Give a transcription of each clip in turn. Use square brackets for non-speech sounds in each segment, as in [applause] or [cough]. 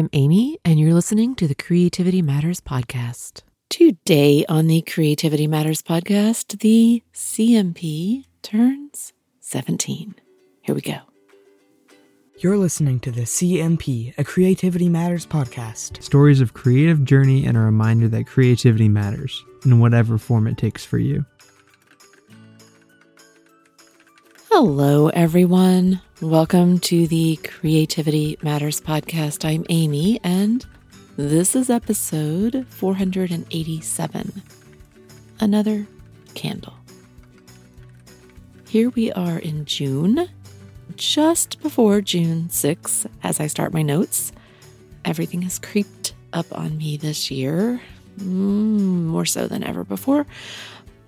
I'm Amy, and you're listening to the Creativity Matters podcast. Today on the Creativity Matters podcast, the CMP turns 17. Here we go. You're listening to the CMP, a Creativity Matters podcast. Stories of creative journey and a reminder that creativity matters in whatever form it takes for you. Hello, everyone. Welcome to the Creativity Matters podcast. I'm Amy, and this is episode 487 Another Candle. Here we are in June, just before June 6th, as I start my notes. Everything has creeped up on me this year, mm, more so than ever before,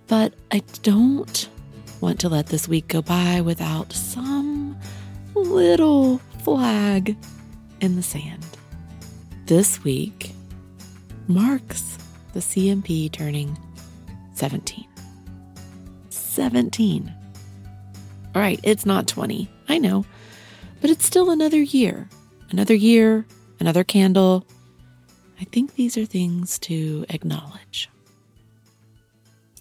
but I don't want to let this week go by without some little flag in the sand. This week marks the CMP turning 17. 17. All right, it's not 20, I know, but it's still another year. Another year, another candle. I think these are things to acknowledge.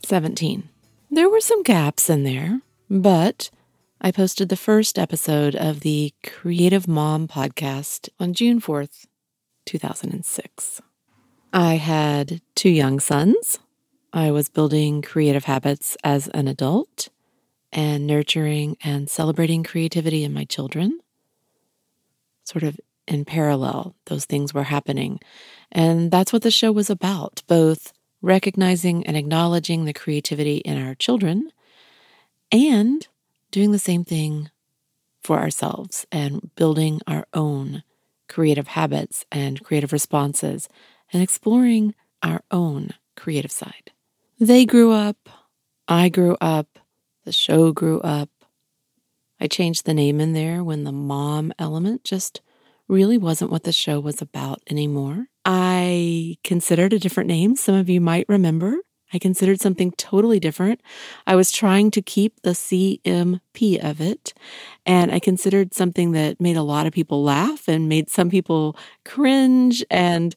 17. There were some gaps in there, but I posted the first episode of the Creative Mom podcast on June 4th, 2006. I had two young sons. I was building creative habits as an adult and nurturing and celebrating creativity in my children. Sort of in parallel, those things were happening. And that's what the show was about both recognizing and acknowledging the creativity in our children, and doing the same thing for ourselves and building our own creative habits and creative responses and exploring our own creative side. They grew up, I grew up, the show grew up. I changed the name in there when the mom element just really wasn't what the show was about anymore. I considered a different name. Some of you might remember. I considered something totally different. I was trying to keep the CMP of it, and I considered something that made a lot of people laugh and made some people cringe, and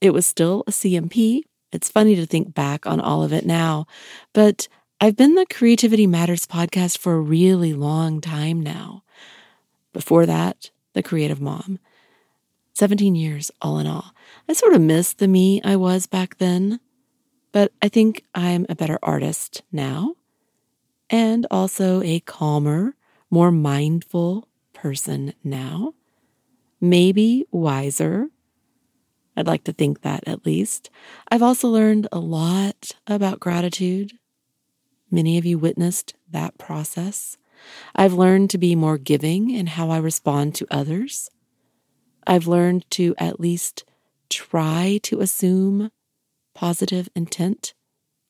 it was still a CMP. It's funny to think back on all of it now, but I've been the Creativity Matters podcast for a really long time now. Before that, the Creative Mom. 17 years all in all. I sort of miss the me I was back then, but I think I'm a better artist now and also a calmer, more mindful person now. Maybe wiser. I'd like to think that at least. I've also learned a lot about gratitude. Many of you witnessed that process. I've learned to be more giving in how I respond to others. I've learned to at least try to assume positive intent,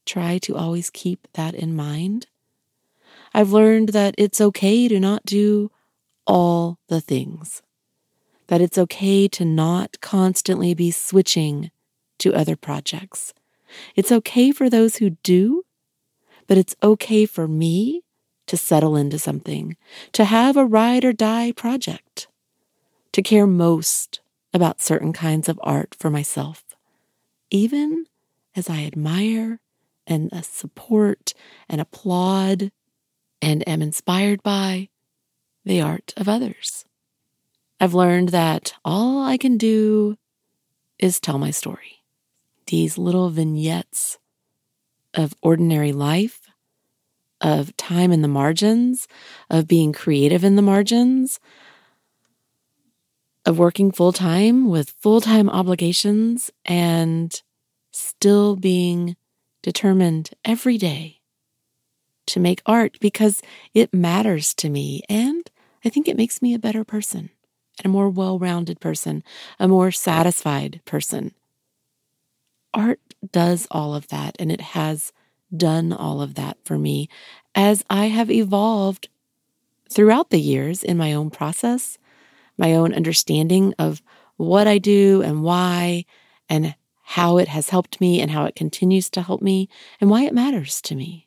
try to always keep that in mind. I've learned that it's okay to not do all the things, that it's okay to not constantly be switching to other projects. It's okay for those who do, but it's okay for me to settle into something, to have a ride or die project to care most about certain kinds of art for myself, even as I admire and support and applaud and am inspired by the art of others. I've learned that all I can do is tell my story. These little vignettes of ordinary life, of time in the margins, of being creative in the margins, of working full time with full time obligations and still being determined every day to make art because it matters to me. And I think it makes me a better person and a more well rounded person, a more satisfied person. Art does all of that, and it has done all of that for me as I have evolved throughout the years in my own process my own understanding of what I do and why and how it has helped me and how it continues to help me and why it matters to me.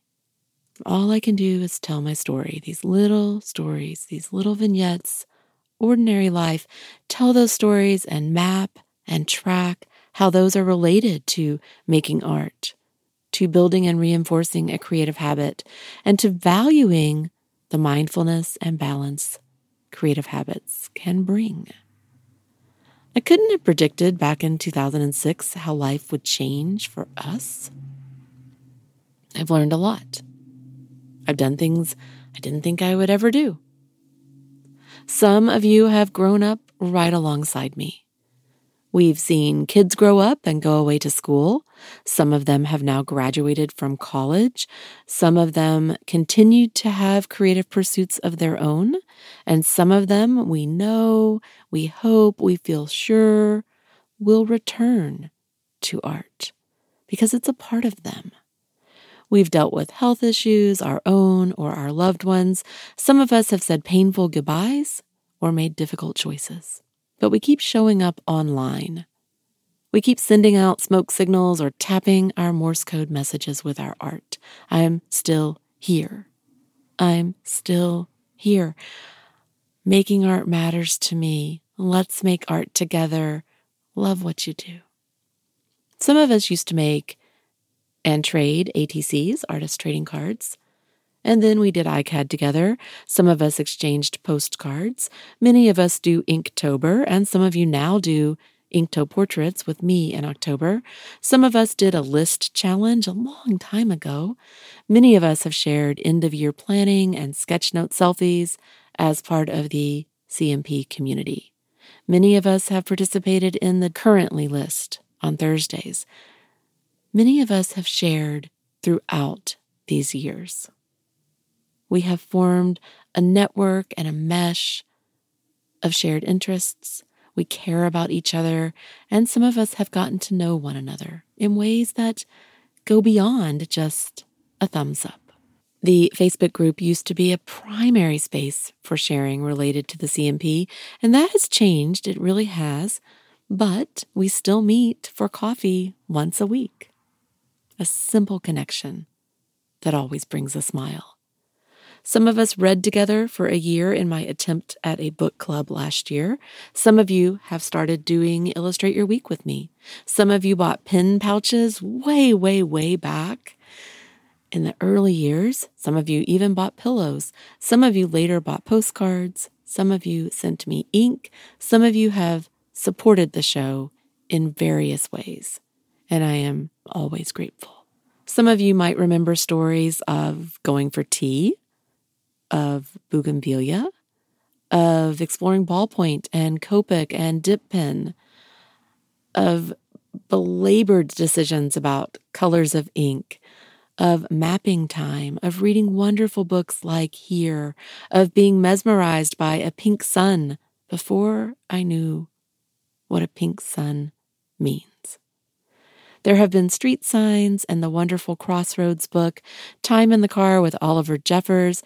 All I can do is tell my story, these little stories, these little vignettes ordinary life, tell those stories and map and track how those are related to making art, to building and reinforcing a creative habit, and to valuing the mindfulness and balance creative habits can bring. I couldn't have predicted back in 2006 how life would change for us. I've learned a lot. I've done things I didn't think I would ever do. Some of you have grown up right alongside me. We've seen kids grow up and go away to school. Some of them have now graduated from college. Some of them continued to have creative pursuits of their own. And some of them we know, we hope, we feel sure will return to art because it's a part of them. We've dealt with health issues, our own or our loved ones. Some of us have said painful goodbyes or made difficult choices. But we keep showing up online. We keep sending out smoke signals or tapping our Morse code messages with our art. I'm still here. I'm still here. Making art matters to me. Let's make art together. Love what you do. Some of us used to make and trade ATCs, artist trading cards. And then we did iCAD together. Some of us exchanged postcards. Many of us do Inktober, and some of you now do Inkto portraits with me in October. Some of us did a list challenge a long time ago. Many of us have shared end of year planning and sketchnote selfies as part of the CMP community. Many of us have participated in the currently list on Thursdays many of us have shared throughout these years. We have formed a network and a mesh of shared interests. We care about each other, and some of us have gotten to know one another in ways that go beyond just a thumbs up. The Facebook group used to be a primary space for sharing related to the CMP, and that has changed. It really has. But we still meet for coffee once a week a simple connection that always brings a smile. Some of us read together for a year in my attempt at a book club last year. Some of you have started doing Illustrate Your Week with me. Some of you bought pen pouches way, way, way back in the early years. Some of you even bought pillows. Some of you later bought postcards. Some of you sent me ink. Some of you have supported the show in various ways and I am always grateful. Some of you might remember stories of going for tea, of bougainvillea, of exploring ballpoint and Copic and dip pen, of belabored decisions about colors of ink, of mapping time, of reading wonderful books like Here, of being mesmerized by a pink sun before I knew what a pink sun means. There have been street signs and the wonderful Crossroads book, Time in the Car with Oliver Jeffers,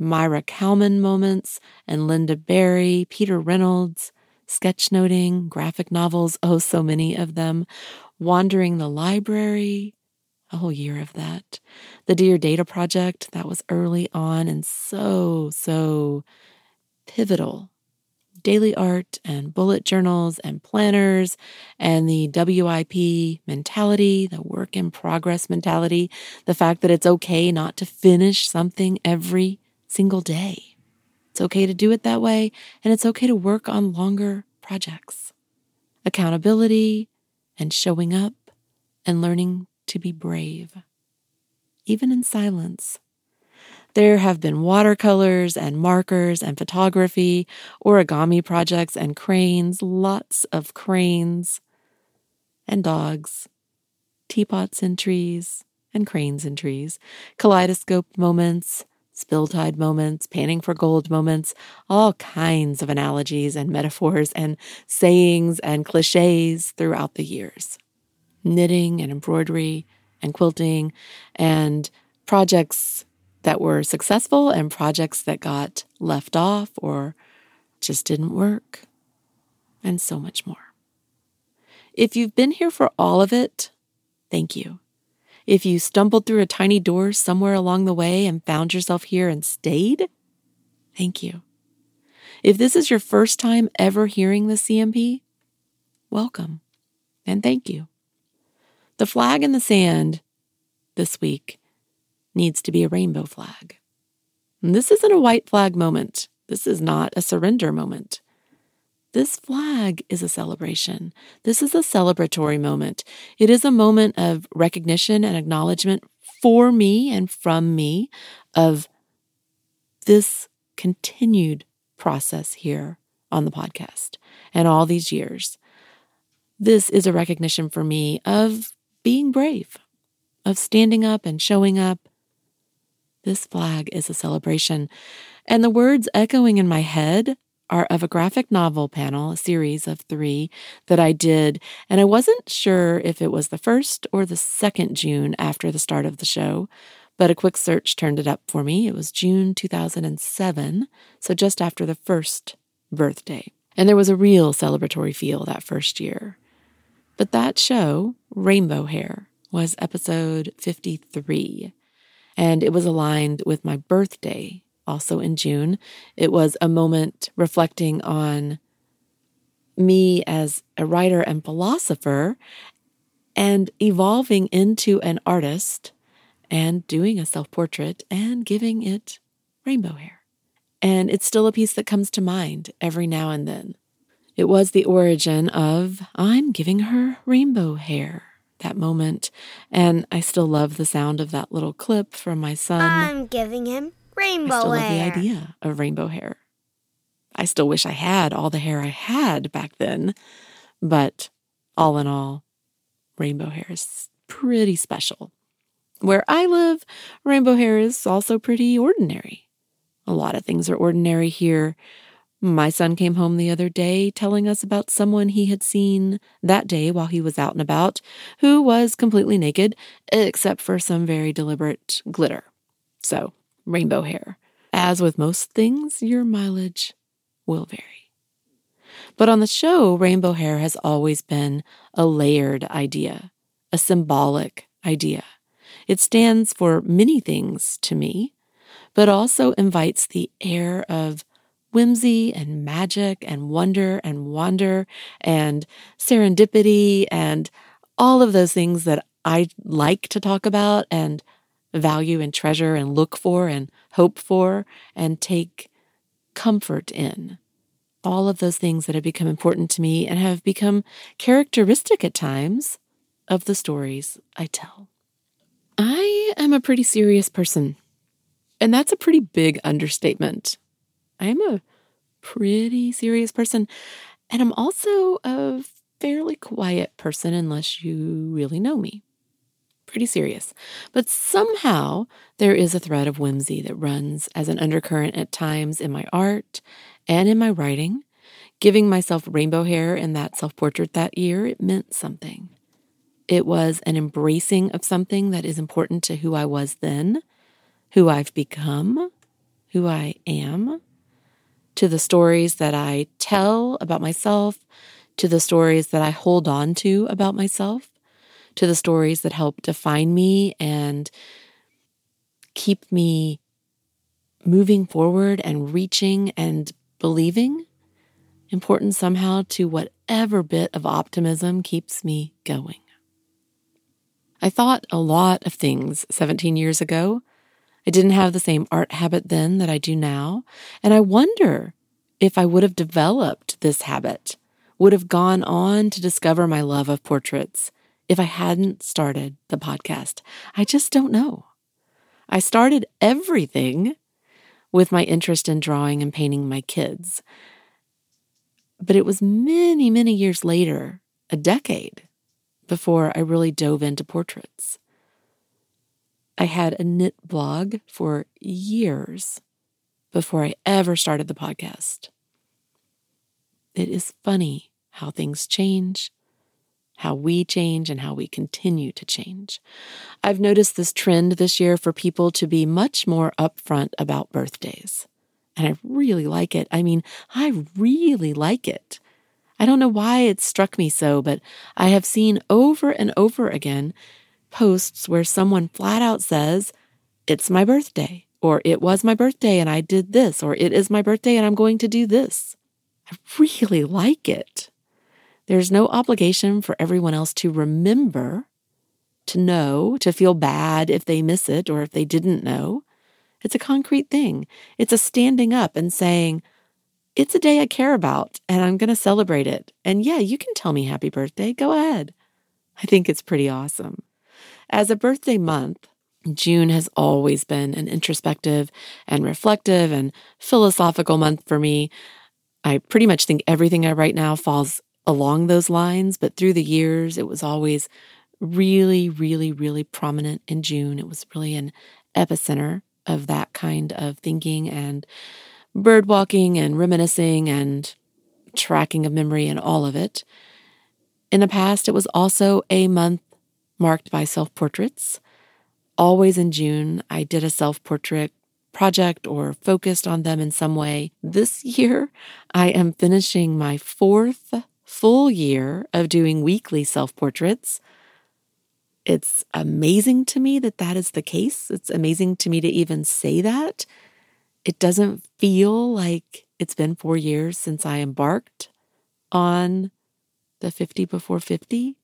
Maira Kalman moments, and Lynda Barry, Peter Reynolds, sketchnoting, graphic novels, oh, so many of them, wandering the library, a whole year of that. The Dear Data Project, that was early on and so, so pivotal daily art and bullet journals and planners and the WIP mentality, the work in progress mentality, the fact that it's okay not to finish something every single day. It's okay to do it that way, and it's okay to work on longer projects. Accountability and showing up and learning to be brave, even in silence. There have been watercolors and markers and photography, origami projects and cranes, lots of cranes and dogs, teapots in trees and cranes in trees, kaleidoscope moments, spill tide moments, panning for gold moments, all kinds of analogies and metaphors and sayings and cliches throughout the years. Knitting and embroidery and quilting and projects that were successful and projects that got left off or just didn't work, and so much more. If you've been here for all of it, thank you. If you stumbled through a tiny door somewhere along the way and found yourself here and stayed, thank you. If this is your first time ever hearing the CMP, welcome and thank you. The flag in the sand this week needs to be a rainbow flag. And this isn't a white flag moment. This is not a surrender moment. This flag is a celebration. This is a celebratory moment. It is a moment of recognition and acknowledgement for me and from me of this continued process here on the podcast and all these years. This is a recognition for me of being brave, of standing up and showing up. This flag is a celebration. And the words echoing in my head are of a graphic novel panel, a series of three that I did. And I wasn't sure if it was the first or the second June after the start of the show, but a quick search turned it up for me. It was June 2007, so just after the first birthday. And there was a real celebratory feel that first year. But that show, Rainbow Hair, was episode 53. And it was aligned with my birthday also in June. It was a moment reflecting on me as a writer and philosopher and evolving into an artist and doing a self portrait and giving it rainbow hair. And it's still a piece that comes to mind every now and then. It was the origin of I'm giving her rainbow hair that moment. And I still love the sound of that little clip from my son. I'm giving him rainbow I still hair. love the idea of rainbow hair. I still wish I had all the hair I had back then, but all in all, rainbow hair is pretty special. Where I live, rainbow hair is also pretty ordinary. A lot of things are ordinary here. My son came home the other day telling us about someone he had seen that day while he was out and about who was completely naked, except for some very deliberate glitter. So, rainbow hair. As with most things, your mileage will vary. But on the show, rainbow hair has always been a layered idea, a symbolic idea. It stands for many things to me, but also invites the air of whimsy and magic and wonder and wonder and serendipity and all of those things that I like to talk about and value and treasure and look for and hope for and take comfort in. All of those things that have become important to me and have become characteristic at times of the stories I tell. I am a pretty serious person, and that's a pretty big understatement. I am a pretty serious person, and I'm also a fairly quiet person unless you really know me pretty serious. But somehow there is a thread of whimsy that runs as an undercurrent at times in my art and in my writing. Giving myself rainbow hair in that self portrait that year, it meant something. It was an embracing of something that is important to who I was then, who I've become, who I am, to the stories that I tell about myself, to the stories that I hold on to about myself to the stories that help define me and keep me moving forward and reaching and believing. Important somehow to whatever bit of optimism keeps me going. I thought a lot of things 17 years ago. I didn't have the same art habit then that I do now. And I wonder if I would have developed this habit, would have gone on to discover my love of portraits if I hadn't started the podcast. I just don't know. I started everything with my interest in drawing and painting my kids. But it was many, many years later, a decade, before I really dove into portraits. I had a knit blog for years before I ever started the podcast. It is funny how things change how we change and how we continue to change. I've noticed this trend this year for people to be much more upfront about birthdays. And I really like it. I mean, I really like it. I don't know why it struck me so, but I have seen over and over again posts where someone flat out says, It's my birthday, or it was my birthday and I did this, or it is my birthday and I'm going to do this. I really like it. There's no obligation for everyone else to remember, to know, to feel bad if they miss it or if they didn't know. It's a concrete thing. It's a standing up and saying, it's a day I care about and I'm going to celebrate it. And yeah, you can tell me happy birthday. Go ahead. I think it's pretty awesome. As a birthday month, June has always been an introspective and reflective and philosophical month for me. I pretty much think everything I write now falls along those lines, but through the years, it was always really, really, really prominent in June. It was really an epicenter of that kind of thinking and bird walking and reminiscing and tracking of memory and all of it. In the past, it was also a month marked by self portraits. Always in June, I did a self portrait project or focused on them in some way. This [laughs] year, I am finishing my fourth full year of doing weekly self portraits. It's amazing to me that that is the case. It's amazing to me to even say that. It doesn't feel like it's been four years since I embarked on the 50 before 50.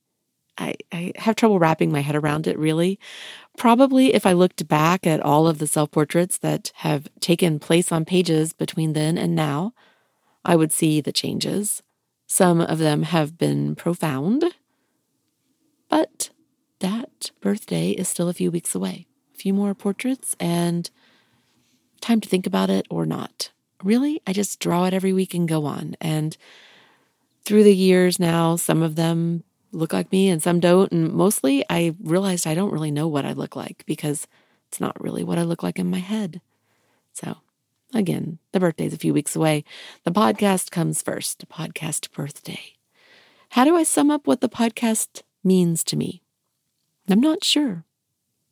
I, I have trouble wrapping my head around it, really. Probably if I looked back at all of the self portraits that have taken place on pages between then and now, I would see the changes. Some of them have been profound, but that birthday is still a few weeks away. A few more portraits and time to think about it or not. Really, I just draw it every week and go on. And through the years now, some of them look like me and some don't. And mostly I realized I don't really know what I look like because it's not really what I look like in my head. So, again, the birthday's a few weeks away. The podcast comes first, podcast birthday. How do I sum up what the podcast means to me? I'm not sure.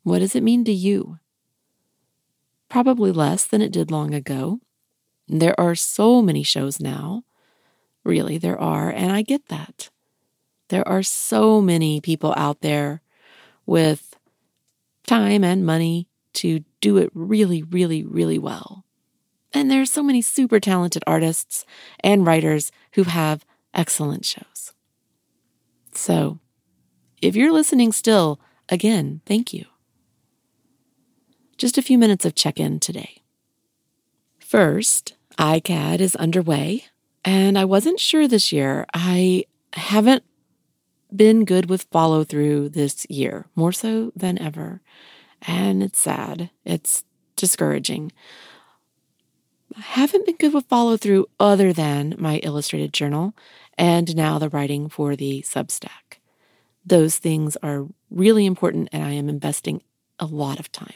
What does it mean to you? Probably less than it did long ago. There are so many shows now. Really, there are, and I get that. There are so many people out there with time and money to do it really, really, really well. And there are so many super talented artists and writers who have excellent shows. So, if you're listening still, again, thank you. Just a few minutes of check in today. First, ICAD is underway, and I wasn't sure this year. I haven't been good with follow through this year, more so than ever. And it's sad. It's discouraging. I haven't been good with follow through other than my illustrated journal and now the writing for the Substack. Those things are really important and I am investing a lot of time.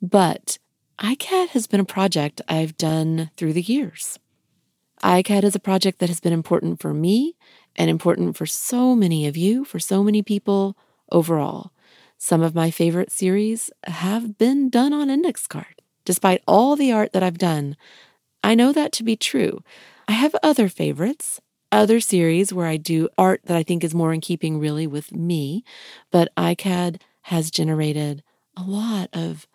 But ICAD has been a project I've done through the years. ICAD is a project that has been important for me and important for so many of you, for so many people overall. Some of my favorite series have been done on index card. Despite all the art that I've done, I know that to be true. I have other favorites, other series where I do art that I think is more in keeping really with me, but ICAD has generated a lot of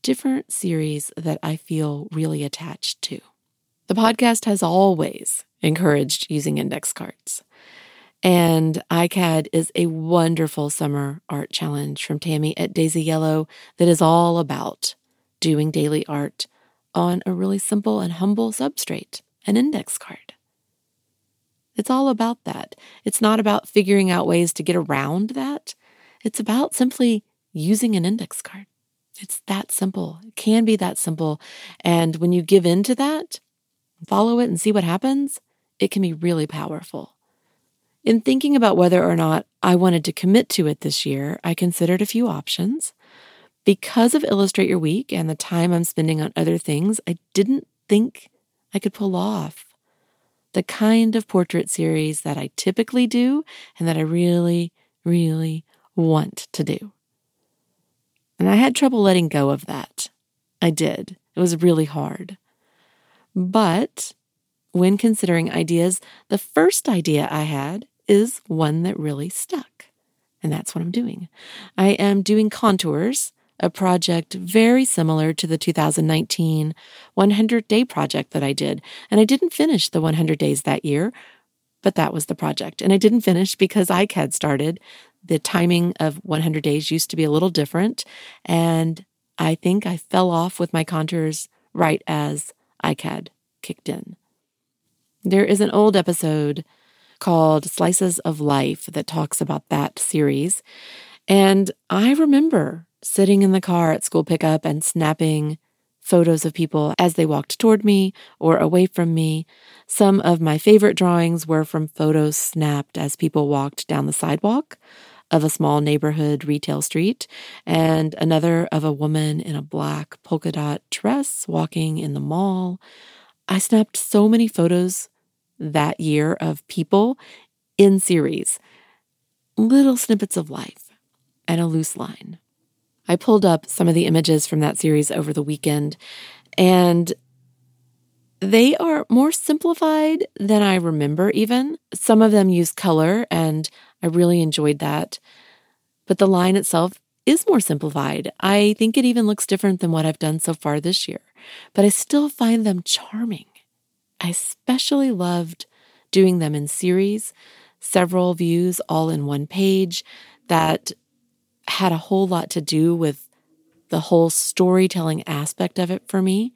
different series that I feel really attached to. The podcast has always encouraged using index cards. And ICAD is a wonderful summer art challenge from Tammy at Daisy Yellow that is all about doing daily art on a really simple and humble substrate, an index card. It's all about that. It's not about figuring out ways to get around that. It's about simply using an index card. It's that simple. It can be that simple. And when you give in to that, follow it and see what happens, it can be really powerful. In thinking about whether or not I wanted to commit to it this year, I considered a few options. Because of Illustrate Your Week and the time I'm spending on other things, I didn't think I could pull off the kind of portrait series that I typically do and that I really, really want to do. And I had trouble letting go of that. I did. It was really hard. But when considering ideas, the first idea I had is one that really stuck. And that's what I'm doing. I am doing contours a project very similar to the 2019 100 day project that I did. And I didn't finish the 100 days that year, but that was the project. And I didn't finish because ICAD started. The timing of 100 days used to be a little different. And I think I fell off with my contours right as ICAD kicked in. There is an old episode called Slices of Life that talks about that series. And I remember sitting in the car at school pickup and snapping photos of people as they walked toward me or away from me. Some of my favorite drawings were from photos snapped as people walked down the sidewalk of a small neighborhood retail street, and another of a woman in a black polka dot dress walking in the mall. I snapped so many photos that year of people in series, little snippets of life and a loose line. I pulled up some of the images from that series over the weekend, and they are more simplified than I remember, even. Some of them use color, and I really enjoyed that. But the line itself is more simplified. I think it even looks different than what I've done so far this year, but I still find them charming. I especially loved doing them in series, several views all in one page that had a whole lot to do with the whole storytelling aspect of it for me.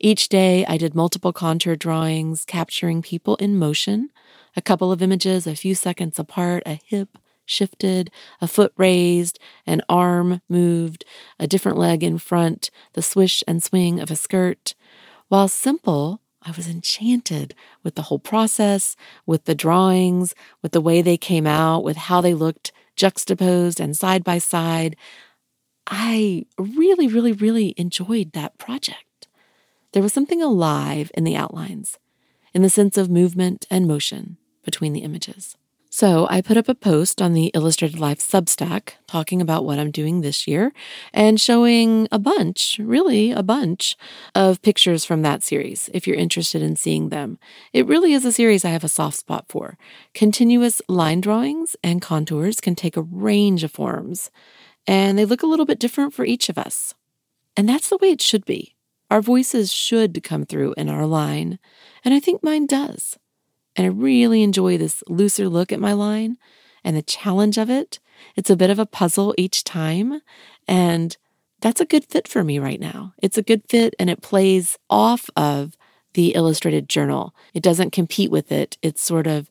Each day I did multiple contour drawings capturing people in motion, a couple of images a few seconds apart, a hip shifted, a foot raised, an arm moved, a different leg in front, the swish and swing of a skirt. While simple, I was enchanted with the whole process, with the drawings, with the way they came out, with how they looked juxtaposed and side by side. I really, really, really enjoyed that project. There was something alive in the outlines, in the sense of movement and motion between the images. So I put up a post on the Illustrated Life Substack talking about what I'm doing this year and showing a bunch, really a bunch, of pictures from that series if you're interested in seeing them. It really is a series I have a soft spot for. Continuous line drawings and contours can take a range of forms, and they look a little bit different for each of us. And that's the way it should be. Our voices should come through in our line, and I think mine does. And I really enjoy this looser look at my line and the challenge of it. It's a bit of a puzzle each time. And that's a good fit for me right now. It's a good fit and it plays off of the illustrated journal. It doesn't compete with it. It's sort of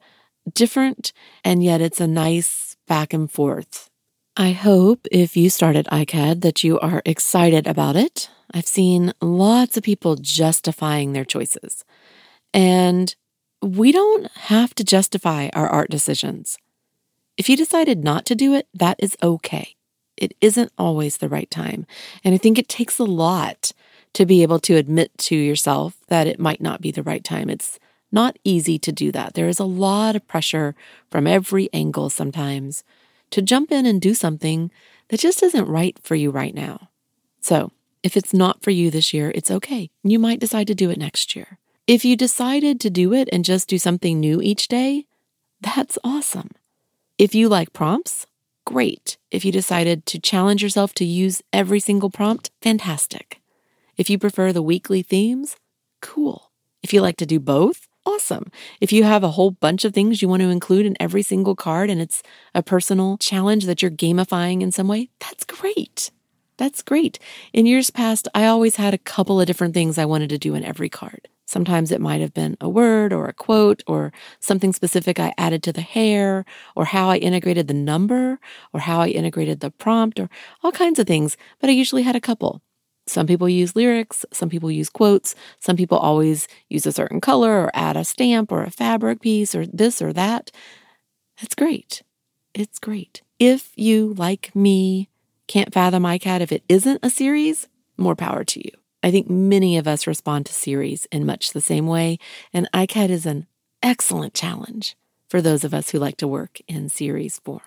different and yet it's a nice back and forth. I hope if you started ICAD that you are excited about it. I've seen lots of people justifying their choices. And we don't have to justify our art decisions. If you decided not to do it, that is okay. It isn't always the right time. And I think it takes a lot to be able to admit to yourself that it might not be the right time. It's not easy to do that. There is a lot of pressure from every angle sometimes to jump in and do something that just isn't right for you right now. So, if it's not for you this year, it's okay. You might decide to do it next year. If you decided to do it and just do something new each day, that's awesome. If you like prompts, great. If you decided to challenge yourself to use every single prompt, fantastic. If you prefer the weekly themes, cool. If you like to do both, awesome. If you have a whole bunch of things you want to include in every single card and it's a personal challenge that you're gamifying in some way, that's great. That's great. In years past, I always had a couple of different things I wanted to do in every card. Sometimes it might have been a word or a quote or something specific I added to the hair or how I integrated the number or how I integrated the prompt or all kinds of things, but I usually had a couple. Some people use lyrics, some people use quotes, some people always use a certain color or add a stamp or a fabric piece or this or that. That's great. It's great. If you, like me, can't fathom ICAD if it isn't a series, more power to you. I think many of us respond to series in much the same way, and ICAD is an excellent challenge for those of us who like to work in series form.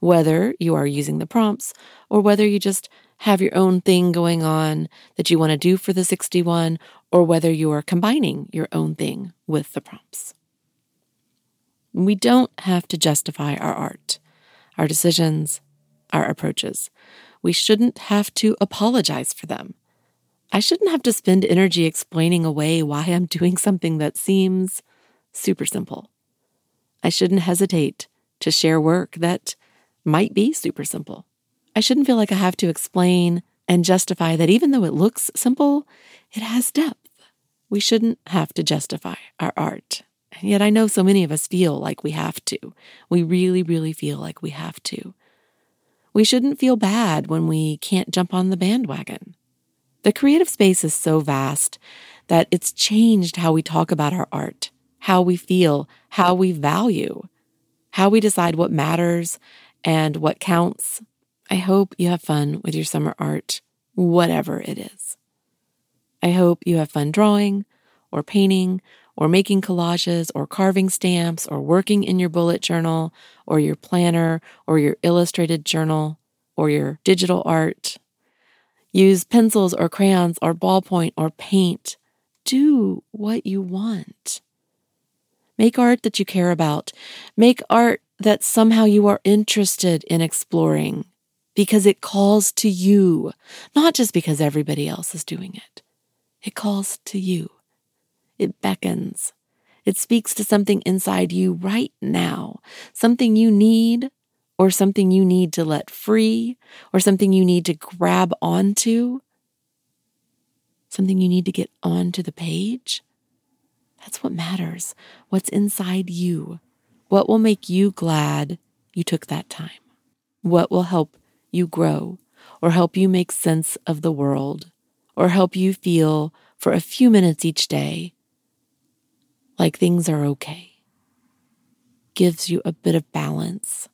Whether you are using the prompts or whether you just have your own thing going on that you want to do for the 61, or whether you are combining your own thing with the prompts. We don't have to justify our art, our decisions, our approaches. we shouldn't have to apologize for them. I shouldn't have to spend energy explaining away why I'm doing something that seems super simple. I shouldn't hesitate to share work that might be super simple. I shouldn't feel like I have to explain and justify that even though it looks simple, it has depth. We shouldn't have to justify our art. And yet I know so many of us feel like we have to. We really, really feel like we have to. We shouldn't feel bad when we can't jump on the bandwagon. The creative space is so vast that it's changed how we talk about our art, how we feel, how we value, how we decide what matters and what counts. I hope you have fun with your summer art, whatever it is. I hope you have fun drawing or painting or making collages or carving stamps or working in your bullet journal or your planner or your illustrated journal or your digital art. Use pencils or crayons or ballpoint or paint. Do what you want. Make art that you care about. Make art that somehow you are interested in exploring because it calls to you, not just because everybody else is doing it. It calls to you. It beckons. It speaks to something inside you right now, something you need, or something you need to let free, or something you need to grab onto, something you need to get onto the page. That's what matters. What's inside you. What will make you glad you took that time? What will help you grow or help you make sense of the world or help you feel for a few minutes each day like things are okay? Gives you a bit of balance,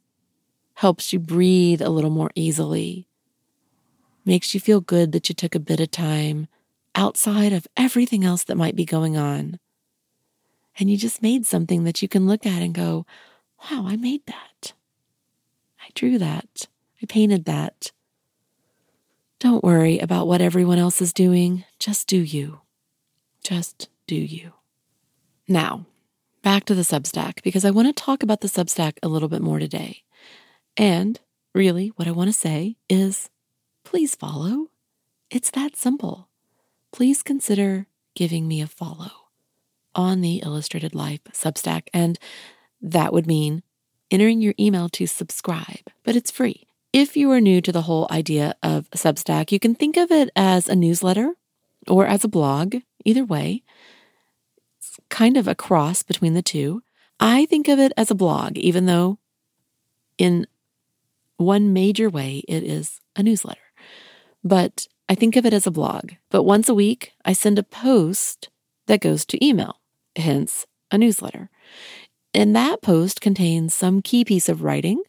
helps you breathe a little more easily, makes you feel good that you took a bit of time outside of everything else that might be going on and you just made something that you can look at and go, wow, I made that. I drew that. I painted that. Don't worry about what everyone else is doing. Just do you. Just do you. Now, back to the Substack, because I want to talk about the Substack a little bit more today. And really, what I want to say is please follow. It's that simple. Please consider giving me a follow on the Illustrated Life Substack. And that would mean entering your email to subscribe, but it's free. If you are new to the whole idea of Substack, you can think of it as a newsletter or as a blog, either way. It's kind of a cross between the two. I think of it as a blog, even though in one major way it is a newsletter. But I think of it as a blog. But once a week, I send a post that goes to email hence a newsletter. And that post contains some key piece of writing,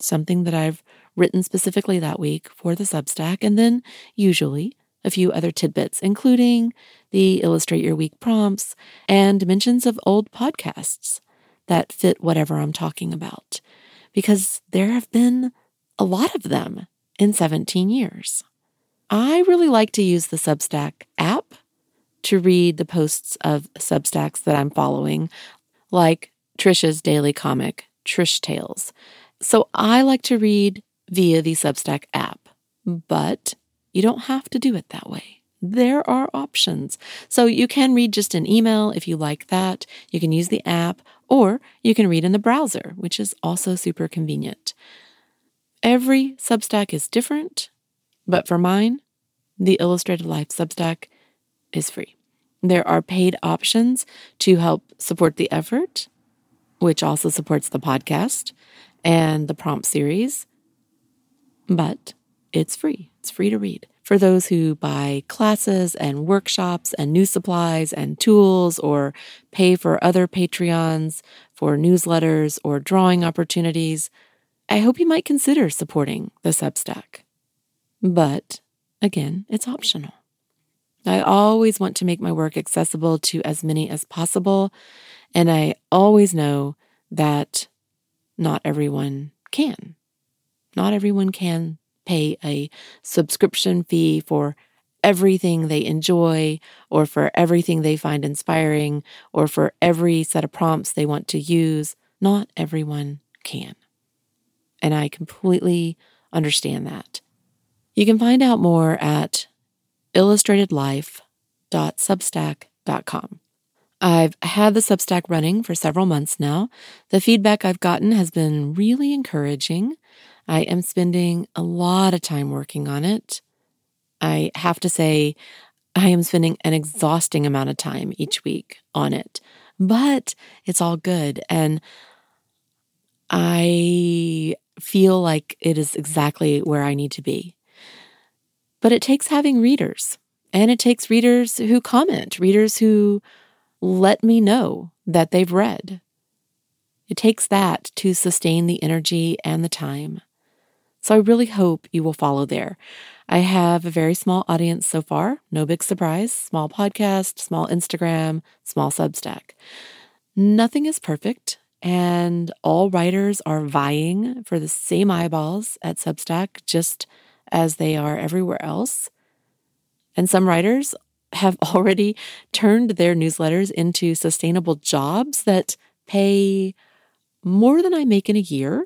something that I've written specifically that week for the Substack, and then usually a few other tidbits, including the Illustrate Your Week prompts and mentions of old podcasts that fit whatever I'm talking about, because there have been a lot of them in 17 years. I really like to use the Substack app to read the posts of Substacks that I'm following, like Trisha's daily comic, Trish Tales. So I like to read via the Substack app, but you don't have to do it that way. There are options. So you can read just an email if you like that. You can use the app, or you can read in the browser, which is also super convenient. Every Substack is different, but for mine, the Illustrated Life Substack is free. There are paid options to help support the effort, which also supports the podcast and the prompt series, but it's free. It's free to read. For those who buy classes and workshops and new supplies and tools or pay for other Patreons for newsletters or drawing opportunities, I hope you might consider supporting the Substack. But again, it's optional. I always want to make my work accessible to as many as possible. And I always know that not everyone can. Not everyone can pay a subscription fee for everything they enjoy or for everything they find inspiring or for every set of prompts they want to use. Not everyone can. And I completely understand that. You can find out more at illustratedlife.substack.com. I've had the Substack running for several months now. The feedback I've gotten has been really encouraging. I am spending a lot of time working on it. I have to say, I am spending an exhausting amount of time each week on it, but it's all good. And I feel like it is exactly where I need to be. But it takes having readers, and it takes readers who comment, readers who let me know that they've read. It takes that to sustain the energy and the time. So I really hope you will follow there. I have a very small audience so far, no big surprise. Small podcast, small Instagram, small Substack. Nothing is perfect, and all writers are vying for the same eyeballs at Substack, just as they are everywhere else. And some writers have [laughs] already turned their newsletters into sustainable jobs that pay more than I make in a year.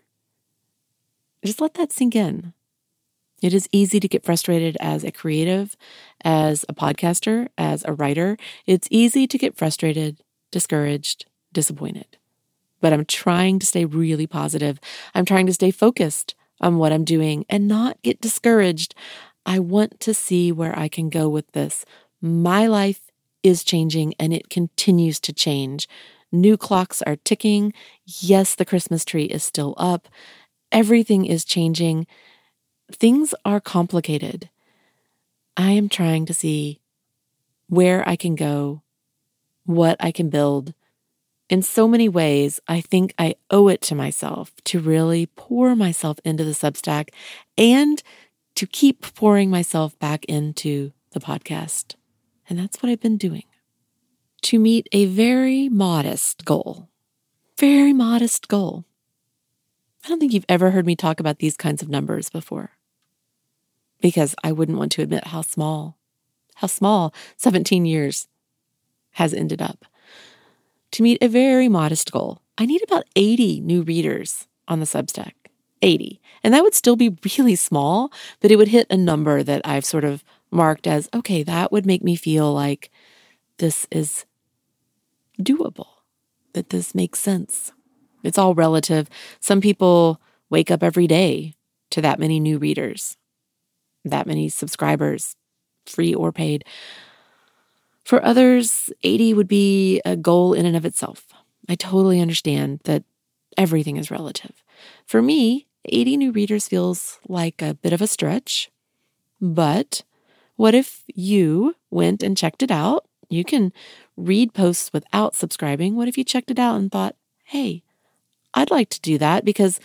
Just let that sink in. It is easy to get frustrated as a creative, as a podcaster, as a writer. It's easy to get frustrated, discouraged, disappointed. But I'm trying to stay really positive. I'm trying to stay focused on what I'm doing and not get discouraged. I want to see where I can go with this. My life is changing and it continues to change. New clocks are ticking. Yes, the Christmas tree is still up. Everything is changing. Things are complicated. I am trying to see where I can go, what I can build, in so many ways, I think I owe it to myself to really pour myself into the Substack and to keep pouring myself back into the podcast. And that's what I've been doing. To meet a very modest goal, very modest goal. I don't think you've ever heard me talk about these kinds of numbers before because I wouldn't want to admit how small, how small 17 years has ended up. To meet a very modest goal, I need about 80 new readers on the Substack. 80. And that would still be really small, but it would hit a number that I've sort of marked as okay, that would make me feel like this is doable, that this makes sense. It's all relative. Some people wake up every day to that many new readers, that many subscribers, free or paid. For others, 80 would be a goal in and of itself. I totally understand that everything is relative. For me, 80 new readers feels like a bit of a stretch. But what if you went and checked it out? You can read posts without subscribing. What if you checked it out and thought, hey, I'd like to do that because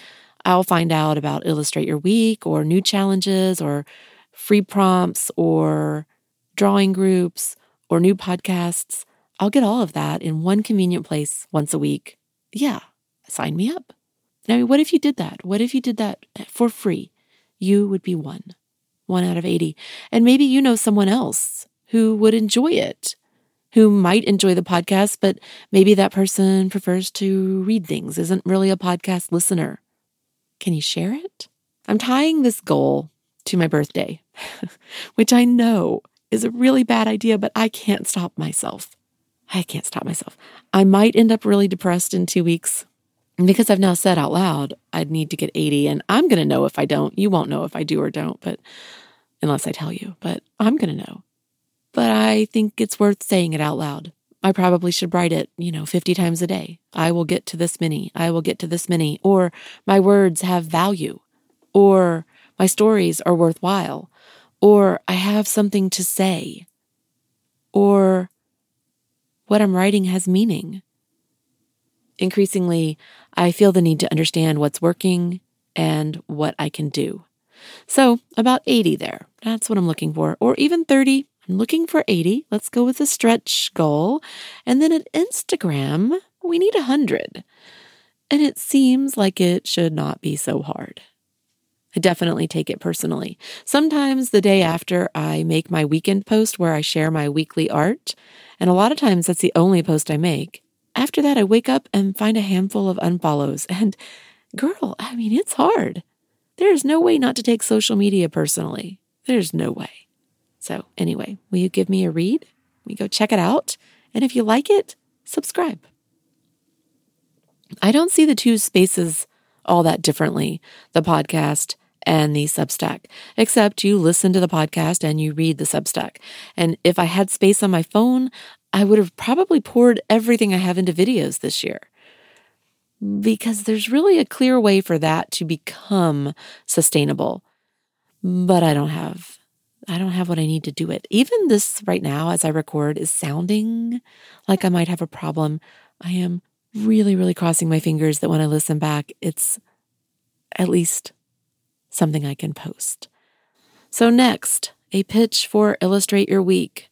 I'll find out about Illustrate Your Week or new challenges or free prompts or drawing groups or new podcasts, I'll get all of that in one convenient place once a week. Yeah, sign me up. Now, what if you did that? What if you did that for free? You would be one, one out of 80. And maybe you know someone else who would enjoy it, who might enjoy the podcast, but maybe that person prefers to read things, isn't really a podcast listener. Can you share it? I'm tying this goal to my birthday, [laughs] which I know is a really bad idea, but I can't stop myself. I can't stop myself. I might end up really depressed in two weeks. because I've now said out loud, I'd need to get 80, and I'm going to know if I don't. You won't know if I do or don't, but unless I tell you, but I'm going to know. But I think it's worth saying it out loud. I probably should write it, you know, 50 times a day. I will get to this many. I will get to this many. Or my words have value. Or my stories are worthwhile or I have something to say, or what I'm writing has meaning. Increasingly, I feel the need to understand what's working and what I can do. So, about 80 there. That's what I'm looking for. Or even 30. I'm looking for 80. Let's go with a stretch goal. And then at Instagram, we need 100. And it seems like it should not be so hard. I definitely take it personally. Sometimes the day after I make my weekend post where I share my weekly art, and a lot of times that's the only post I make. After that, I wake up and find a handful of unfollows. [laughs] And girl, I mean, it's hard. There is no way not to take social media personally. There's no way. So, anyway, will you give me a read? We go check it out. And if you like it, subscribe. I don't see the two spaces all that differently the podcast and the Substack, except you listen to the podcast and you read the Substack. And if I had space on my phone, I would have probably poured everything I have into videos this year. Because there's really a clear way for that to become sustainable. But I don't have I don't have what I need to do it. Even this right now as I record is sounding like I might have a problem. I am really really crossing my fingers that when I listen back it's at least something I can post. So, next, a pitch for Illustrate Your Week.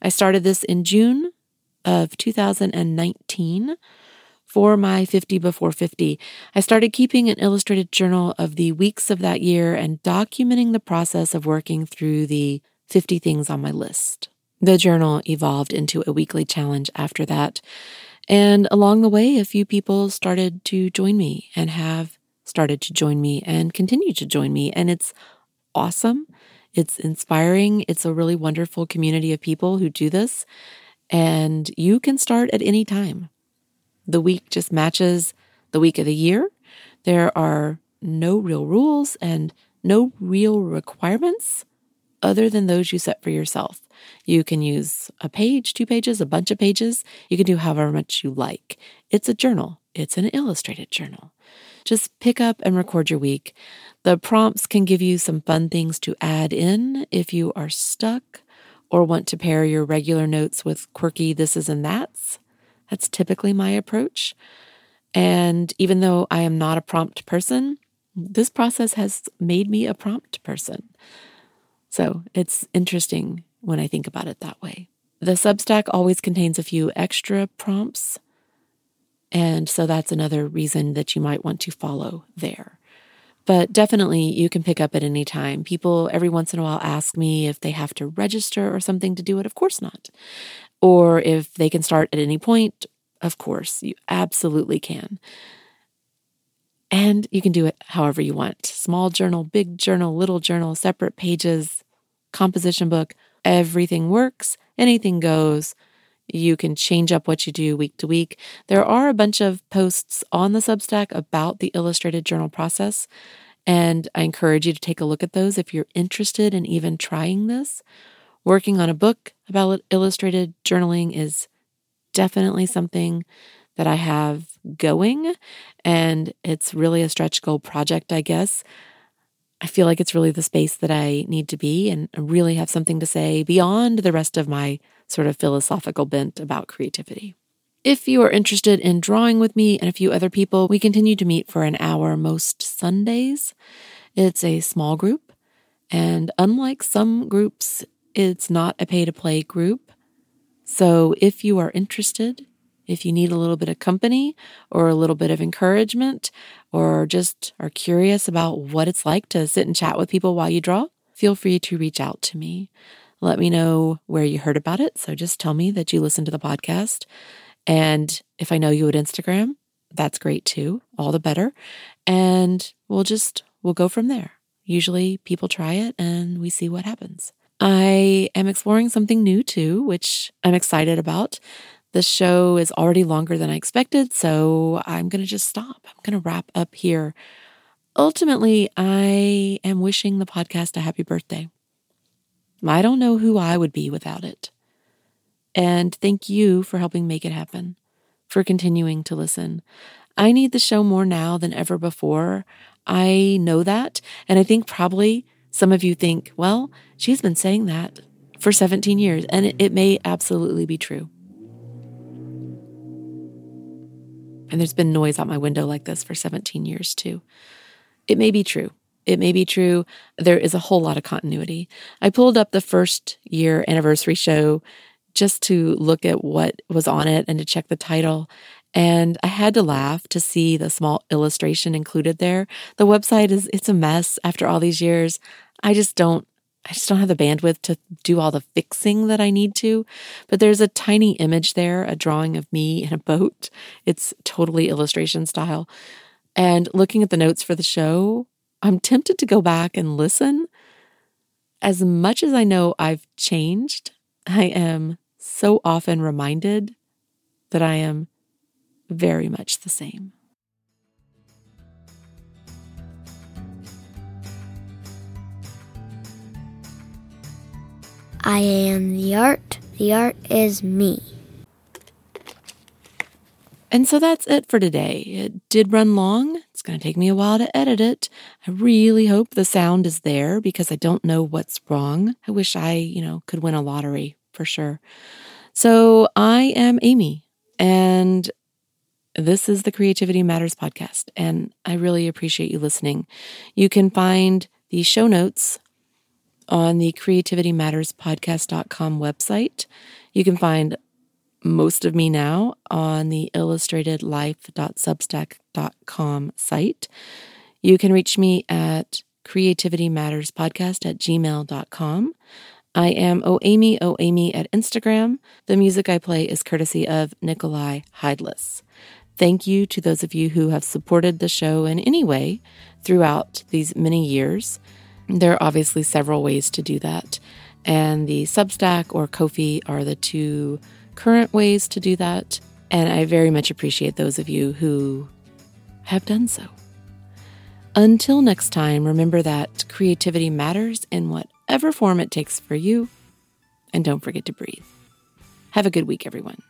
I started this in June of 2019 for my 50 before 50. I started keeping an illustrated journal of the weeks of that year and documenting the process of working through the 50 things on my list. The journal evolved into a weekly challenge after that. And along the way, a few people started to join me and have started to join me and continue to join me. And it's awesome. It's inspiring. It's a really wonderful community of people who do this. And you can start at any time. The week just matches the week of the year. There are no real rules and no real requirements other than those you set for yourself. You can use a page, two pages, a bunch of pages. You can do however much you like. It's a journal, it's an illustrated journal. Just pick up and record your week. The prompts can give you some fun things to add in if you are stuck or want to pair your regular notes with quirky this is and that's. That's typically my approach. And even though I am not a prompt person, this process has made me a prompt person. So it's interesting when I think about it that way. The Substack always contains a few extra prompts and so that's another reason that you might want to follow there. But definitely you can pick up at any time. People every once in a while ask me if they have to register or something to do it. Of course not. Or if they can start at any point. Of course, you absolutely can. And you can do it however you want small journal, big journal, little journal, separate pages, composition book. Everything works, anything goes. You can change up what you do week to week. There are a bunch of posts on the Substack about the illustrated journal process, and I encourage you to take a look at those if you're interested in even trying this. Working on a book about illustrated journaling is definitely something that I have going, and it's really a stretch goal project, I guess. I feel like it's really the space that I need to be and really have something to say beyond the rest of my sort of philosophical bent about creativity. If you are interested in drawing with me and a few other people, we continue to meet for an hour most Sundays. It's a small group, and unlike some groups, it's not a pay to play group. So if you are interested, if you need a little bit of company or a little bit of encouragement, or just are curious about what it's like to sit and chat with people while you draw, feel free to reach out to me. Let me know where you heard about it. So just tell me that you listened to the podcast. And if I know you at Instagram, that's great too. All the better. And we'll just, we'll go from there. Usually people try it and we see what happens. I am exploring something new too, which I'm excited about. The show is already longer than I expected, so I'm going to just stop. I'm going to wrap up here. Ultimately, I am wishing the podcast a happy birthday. I don't know who I would be without it. And thank you for helping make it happen, for continuing to listen. I need the show more now than ever before. I know that. And I think probably some of you think, well, she's been saying that for 17 years. And it, may absolutely be true. And there's been noise out my window like this for 17 years too. It may be true. It may be true. There is a whole lot of continuity. I pulled up the first year anniversary show just to look at what was on it and to check the title. And I had to laugh to see the small illustration included there. The website is, it's a mess after all these years. I just don't, I just don't have the bandwidth to do all the fixing that I need to. But there's a tiny image there, a drawing of me in a boat. It's totally illustration style. And looking at the notes for the show, I'm tempted to go back and listen. as much as I know I've changed, I am so often reminded that I am very much the same. I am the art. The art is me. And so that's it for today. It did run long. It's going to take me a while to edit it. I really hope the sound is there because I don't know what's wrong. I wish I, you know, could win a lottery for sure. So I am Amy, and this is the Creativity Matters podcast. And I really appreciate you listening. You can find the show notes on the Creativity Matters podcast.com website. You can find most of me now on the illustratedlife.substack.com site. You can reach me at creativitymatterspodcast at gmail.com. I am OAmy, OAmy at Instagram. The music I play is courtesy of Nicolai Heidlas. Thank you to those of you who have supported the show in any way throughout these many years. There are obviously several ways to do that, and the Substack or Ko-fi are the two current ways to do that. And I very much appreciate those of you who have done so. Until next time, remember that creativity matters in whatever form it takes for you, and don't forget to breathe. Have a good week, everyone.